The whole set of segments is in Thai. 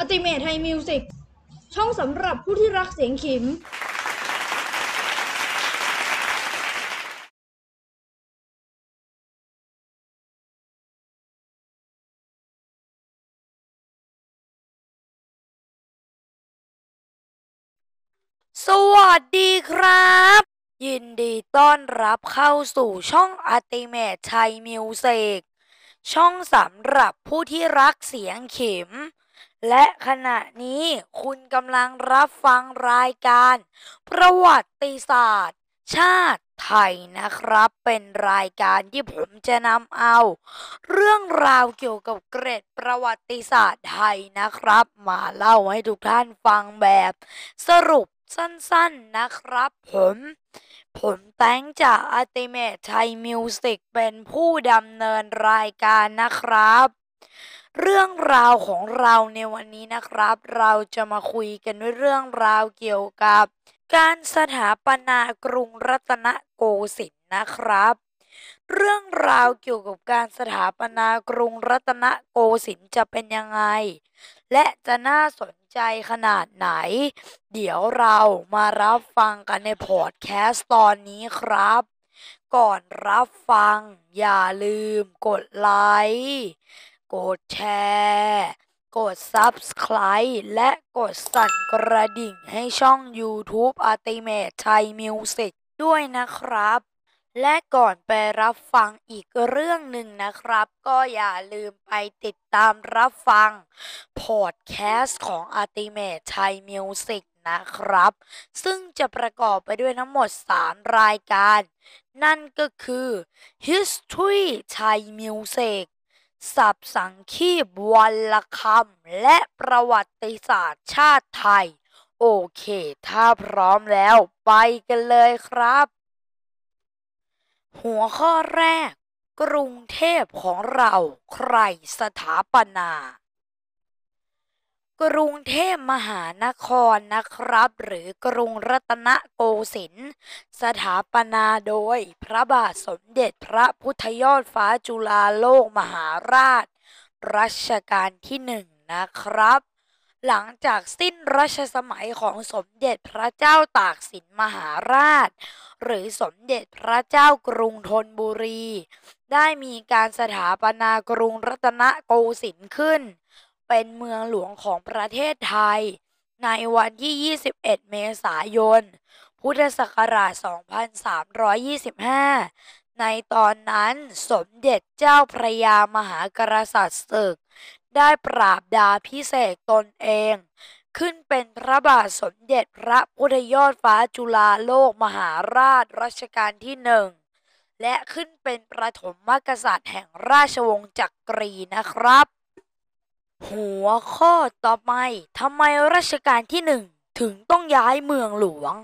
Ultimate Thai Music ช่องสำหรับผู้ที่รักเสียงขิมสวัสดีครับ ยินดีต้อนรับเข้าสู่ช่อง Ultimate Thai Musicช่องสำหรับผู้ที่รักเสียงเข็ม และขณะนี้คุณกำลังรับฟังรายการ ประวัติศาสตร์ ชาติไทยนะครับ เป็นรายการที่ผมจะนำเอา เรื่องราวเกี่ยวกับเกร็ดประวัติศาสตร์ไทยนะครับ มาเล่าให้ทุกท่านฟังแบบสรุปสั้นๆนะครับผม ผมแตงจากอติเมทไทยมิวสิกเป็นผู้ดำเนินรายการนะครับ เรื่องราวของเราในวันนี้นะครับ เราจะมาคุยกันด้วยเรื่องราวเกี่ยวกับ การสถาปนากรุงรัตนโกสินทร์นะครับ เรื่องราวเกี่ยวกับการสถาปนากรุงรัตนโกสินทร์จะเป็นยังไง และจะน่าสนใจขนาดไหน เดี๋ยวเรามารับฟังกันในพอดแคสต์ตอนนี้ครับ ก่อนรับฟังอย่าลืมกดไลค์ กดแชร์ กด Subscribe และกดสั่นกระดิ่งให้ช่อง YouTube Ultimate Thai Music ด้วยนะครับ และก่อนไปรับฟังอีกเรื่องหนึ่งนะครับ ก็อย่าลืมไปติดตามรับฟัง พอดแคสต์ของ Ultimate Thai Music นะครับ ซึ่งจะประกอบไปด้วยทั้งหมด 3 รายการ นั่นก็คือ History Thai Music ศัพท์สังคีบวันละคำและประวัติศาสตร์ชาติไทย โอเค ถ้าพร้อมแล้วไปกันเลยครับ หัวข้อแรก กรุงเทพของเราใครสถาปนา กรุงเทพมหานครนะครับ หรือกรุงรัตนโกสินทร์สถาปนาโดยพระบาทสมเด็จพระพุทธยอดฟ้าจุฬาโลกมหาราช รัชกาลที่หนึ่งนะครับ หลังจากสิ้นรัชสมัยของสมเด็จพระเจ้าตากสินมหาราช หรือสมเด็จพระเจ้ากรุงธนบุรี ได้มีการสถาปนากรุงรัตนโกสินทร์ขึ้น เป็นเมืองหลวงของประเทศไทย ในวันที่ 21 เมษายน พุทธศักราช 2325 ในตอนนั้นสมเด็จเจ้าพระยามหากษัตริย์ศึก ได้ปราบดาพิเศษตนเอง ขึ้นเป็นพระบาทสมเด็จพระพุทธยอดฟ้าจุฬาโลกมหาราชรัชกาลที่หนึ่งและขึ้นเป็นประถมกษัตริย์แห่งราชวงศ์จักรีนะครับ หัวข้อต่อไปทำไมรัชกาลที่หนึ่งถึงต้องย้ายเมืองหลวง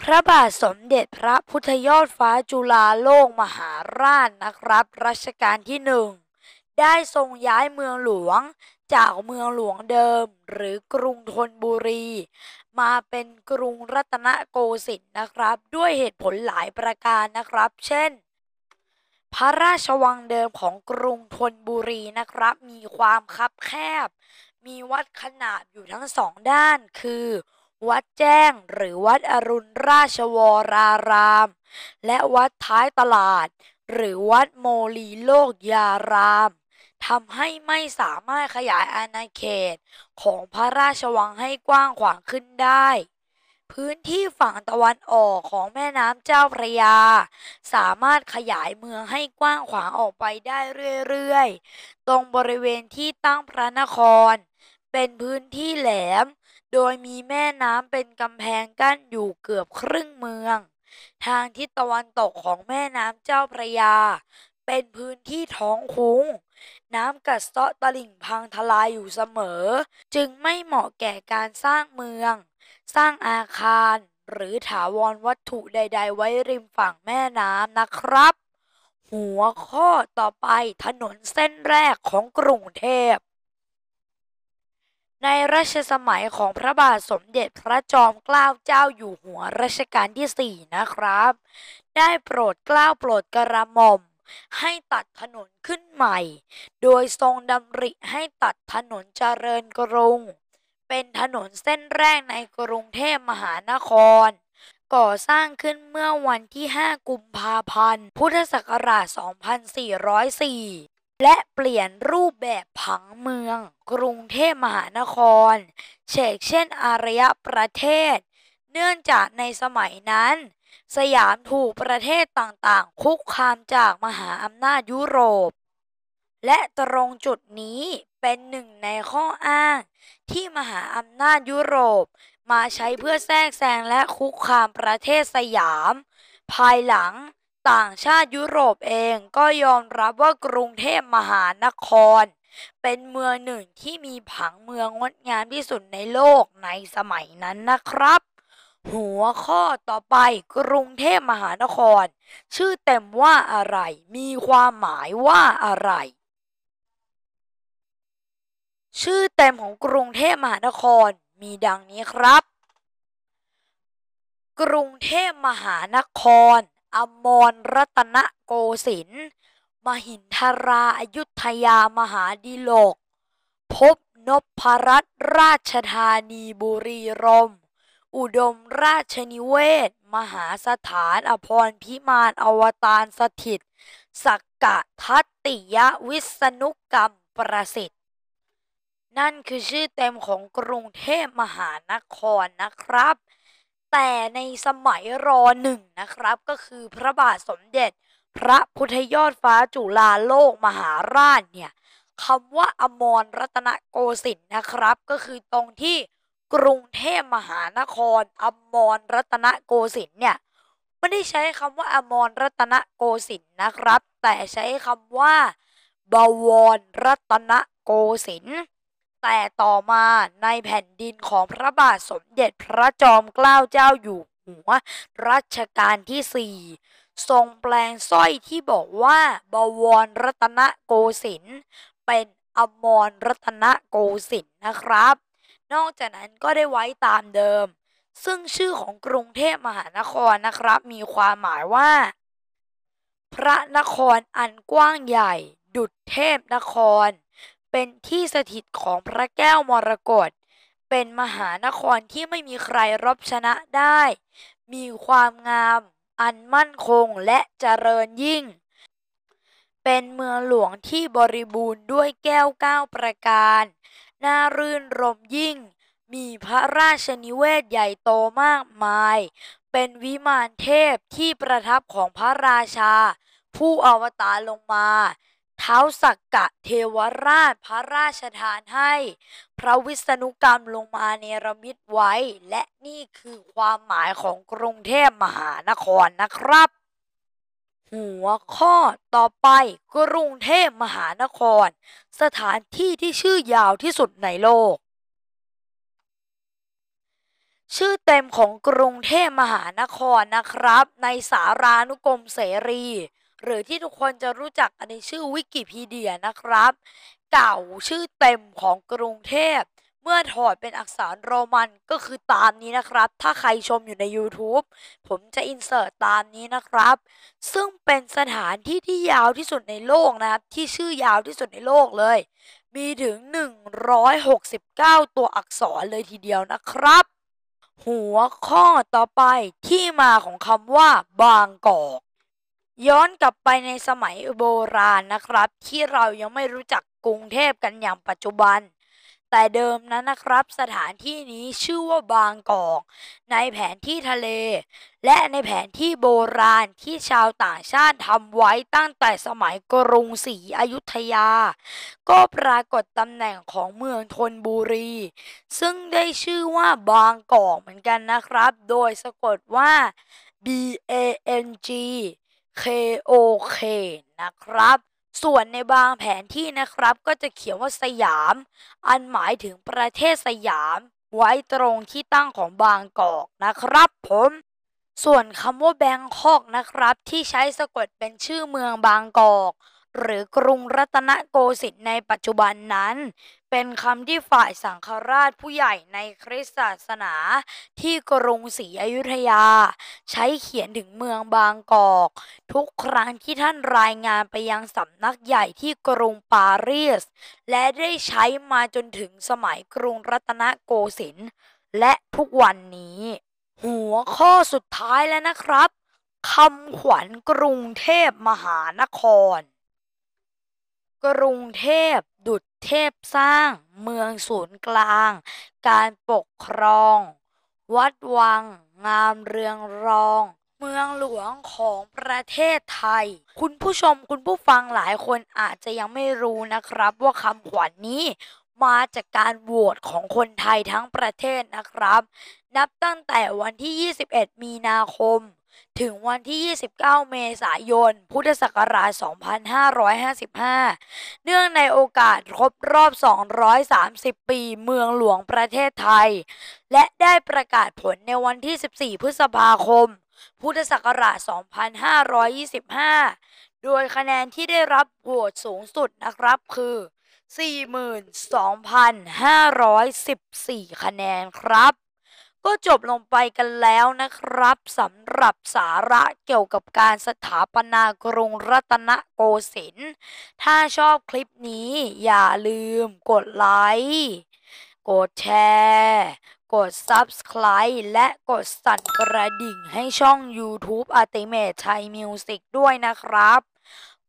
พระบาทสมเด็จพระพุทธยอดฟ้าจุฬาโลกมหาราชนะครับรัชกาลที่หนึ่งได้ทรงย้ายเมืองหลวงจากเมืองหลวงเดิม หรือกรุงธนบุรี มาเป็นกรุงรัตนโกสินทร์นะครับ ด้วยเหตุผลหลายประการนะครับ เช่น พระราชวังเดิมของกรุงธนบุรีนะครับ มีความคับแคบ มีวัดขนาดอยู่ทั้งสองด้าน คือ วัดแจ้งหรือวัดอรุณราชวราราม และวัดท้ายตลาด หรือวัดโมลีโลกยารามทำให้ไม่สามารถขยายอาณาเขตของพระราชวังให้กว้างขวางขึ้นได้ พื้นที่ฝั่งตะวันออกของแม่น้ำเจ้าพระยา สามารถขยายเมืองให้กว้างขวางออกไปได้เรื่อยๆ ตรงบริเวณที่ตั้งพระนคร เป็นพื้นที่แหลม โดยมีแม่น้ำเป็นกำแพงกั้นอยู่เกือบครึ่งเมือง ทางทิศตะวันตกของแม่น้ำเจ้าพระยา เป็นพื้นที่ท้องคุ้ง น้ำกัดเซาะตลิ่งพังทลายอยู่เสมอ จึงไม่เหมาะแก่การสร้างเมือง สร้างอาคารหรือถาวรวัตถุใด ๆ ไว้ริมฝั่งแม่น้ำนะครับ หัวข้อต่อไปถนนเส้นแรกของกรุงเทพ ในรัชสมัยของพระบาทสมเด็จพระจอมเกล้าเจ้าอยู่หัวรัชกาลที่ 4 นะครับ ได้โปรดเกล้าโปรดกระหม่อมให้ตัดถนนขึ้นใหม่ โดยทรงดำริให้ตัดถนนเจริญกรุง เป็นถนนเส้นแรกในกรุงเทพมหานคร ก่อสร้างขึ้นเมื่อวันที่ 5 กุมภาพันธ์ พุทธศักราช 2404 และเปลี่ยนรูปแบบผังเมือง กรุงเทพมหานครเชกเช่นอารยประเทศ เนื่องจากในสมัยนั้น สยามถูกประเทศต่างๆ คุกคามจากมหาอำนาจยุโรปและตรงจุดนี้ เป็นหนึ่งในข้ออ้าง ที่มหาอำนาจยุโรป มาใช้เพื่อแทรกแซงและคุกคามประเทศสยาม ภายหลังต่างชาติยุโรปเองก็ยอมรับว่ากรุงเทพมหานคร เป็นเมืองหนึ่งที่มีผังเมืองงดงามที่สุดในโลกในสมัยนั้นนะครับ หัวข้อต่อไปกรุงเทพมหานคร ชื่อเต็มว่าอะไร มีความหมายว่าอะไร ชื่อเต็มของกรุงเทพมหานครมีดังนี้ครับ กรุงเทพมหานคร อมรรัตนโกสินทร์มหินทราอายุทยามหาดิโลก พบนพรัตน์ราชธานีบุรีรม อุดมราชนิเวศ มหาสถานอภรพิมานอวตารสถิต สักกะทัตติยวิษณุกรรมประสิทธิ นั่นคือชื่อเต็มของกรุงเทพมหานครนะครับ แต่ในสมัยรอหนึ่งนะครับ ก็คือพระบาทสมเด็จ พระพุทธยอดฟ้าจุฬาโลกมหาราชเนี่ยคำว่าอมรรัตนโกสินทร์นะครับ ก็คือตรงที่กรุงเทพมหานคร อมรรัตนโกสินทร์เนี่ยไม่ได้ใช้คำว่าอมรรัตนโกสินทร์นะครับ แต่ใช้คำว่าบวรรัตนโกสินทร์ แต่ต่อมาในแผ่นดินของพระบาทสมเด็จพระจอมเกล้าเจ้าอยู่หัวรัชกาลที่สี่ทรงแปลงสร้อยที่บอกว่าบวรรัตนโกสินทร์เป็นอมรรัตนโกสินทร์นะครับ นอกจากนั้นก็ได้ไว้ตามเดิม ซึ่งชื่อของกรุงเทพมหานครนะครับ มีความหมายว่า พระนครอันกว้างใหญ่ ดุจเทพนคร เป็นที่สถิตของพระแก้วมรกต เป็นมหานครที่ไม่มีใครรบชนะได้ มีความงามอันมั่นคงและเจริญยิ่ง เป็นเมืองหลวงที่บริบูรณ์ด้วยแก้วเก้าประการ น่ารื่นรมยิ่ง มีพระราชนิเวศใหญ่โตมากมาย เป็นวิมานเทพที่ประทับของพระราชา ผู้อวตารลงมา ท้าสักกะเทวราชพระราชทานให้ พระวิษณุกรรมลงมาเนรมิตไว้ และนี่คือความหมายของกรุงเทพมหานครนะครับ หัวข้อต่อไปกรุงเทพมหานคร สถานที่ที่ชื่อยาวที่สุดในโลก ชื่อเต็มของกรุงเทพมหานครนะครับ ในสารานุกรมเสรี หรือที่ทุกคนจะรู้จักในชื่อวิกิพีเดียนะครับ เก่าชื่อเต็มของกรุงเทพ เมื่อถอดเป็นอักษรโรมันก็คือตามนี้นะครับ ถ้าใครชมอยู่ใน YouTube ผมจะอินเสิร์ตตามนี้นะครับ ซึ่งเป็นสถานที่ที่ยาวที่สุดในโลกนะครับ ที่ชื่อยาวที่สุดในโลกเลย มีถึง 169 ตัวอักษรเลยทีเดียวนะครับหัวข้อต่อไปที่มาของคำว่าบางกอก ย้อนกลับไปในสมัยโบราณนะครับ ที่เรายังไม่รู้จักกรุงเทพกันอย่างปัจจุบัน แต่เดิมนั้นนะครับ สถานที่นี้ชื่อว่าบางกอก ในแผนที่ทะเล และในแผนที่โบราณที่ชาวต่างชาติทำไว้ตั้งแต่สมัยกรุงศรีอยุธยา ก็ปรากฏตำแหน่งของเมืองธนบุรี ซึ่งได้ชื่อว่าบางกอกเหมือนกันนะครับ โดยสะกดว่า B A N G K O K นะครับ ส่วนในบางแผนที่นะครับ ก็จะเขียนว่าสยาม อันหมายถึงประเทศสยาม ไว้ตรงที่ตั้งของบางกอกนะครับผมส่วนคำว่าแบงคอกนะครับ ที่ใช้สะกดเป็นชื่อเมืองบางกอก หรือกรุงรัตนโกสินทร์ในปัจจุบันนั้น เป็นคำที่ฝ่ายสังฆราชผู้ใหญ่ในคริสตศาสนาที่กรุงศรีอยุธยา ใช้เขียนถึงเมืองบางกอก ทุกครั้งที่ท่านรายงานไปยังสำนักใหญ่ที่กรุงปารีส และได้ใช้มาจนถึงสมัยกรุงรัตนโกสินทร์และทุกวันนี้ หัวข้อสุดท้ายแล้วนะครับคำขวัญกรุงเทพมหานคร กรุงเทพดุจเทพสร้าง เมืองศูนย์กลาง การปกครอง วัดวัง งามเรืองรอง เมืองหลวงของประเทศไทย คุณผู้ชมคุณผู้ฟังหลายคนอาจจะยังไม่รู้นะครับ ว่าคำขวัญนนี้มาจากการโหวตของคนไทยทั้งประเทศนะครับ นับตั้งแต่วันที่ 21 มีนาคม ถึงวันที่ 29 เมษายน พุทธศักราช 2555 เนื่องในโอกาสครบรอบ 230 ปีเมืองหลวงประเทศไทย และได้ประกาศผลในวันที่ 14 พฤษภาคม พุทธศักราช 2525 โดยคะแนนที่ได้รับโหวตสูงสุดนะครับคือ 42,514 คะแนนครับ ก็จบลงไปกันแล้วนะครับสำหรับสาระเกี่ยวกับการสถาปนากรุงรัตนโกสินทร์ถ้าชอบคลิปนี้อย่าลืมกดไลค์กดแชร์กด Subscribe และกดสั่นกระดิ่งให้ช่อง YouTube Ultimate Thai Music ด้วยนะครับ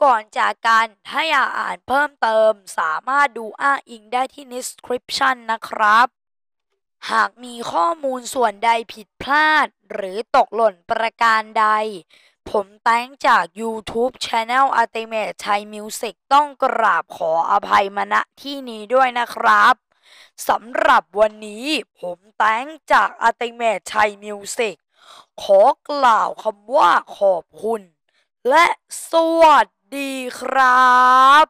ก่อนจากกันถ้าอยากอ่านเพิ่มเติมสามารถดูอ้างอิงได้ที่ description นะครับ หากมีข้อมูลส่วนใดผิดพลาด หรือตกหล่นประการใด ผมแต้งจาก YouTube Channel Ultimate Thai Music ต้องกราบขออภัยมาณที่นี้ด้วยนะครับสำหรับวันนี้ผมแต้งจาก Ultimate Thai Music ขอกล่าวคำว่าขอบคุณ และสวัสดีครับ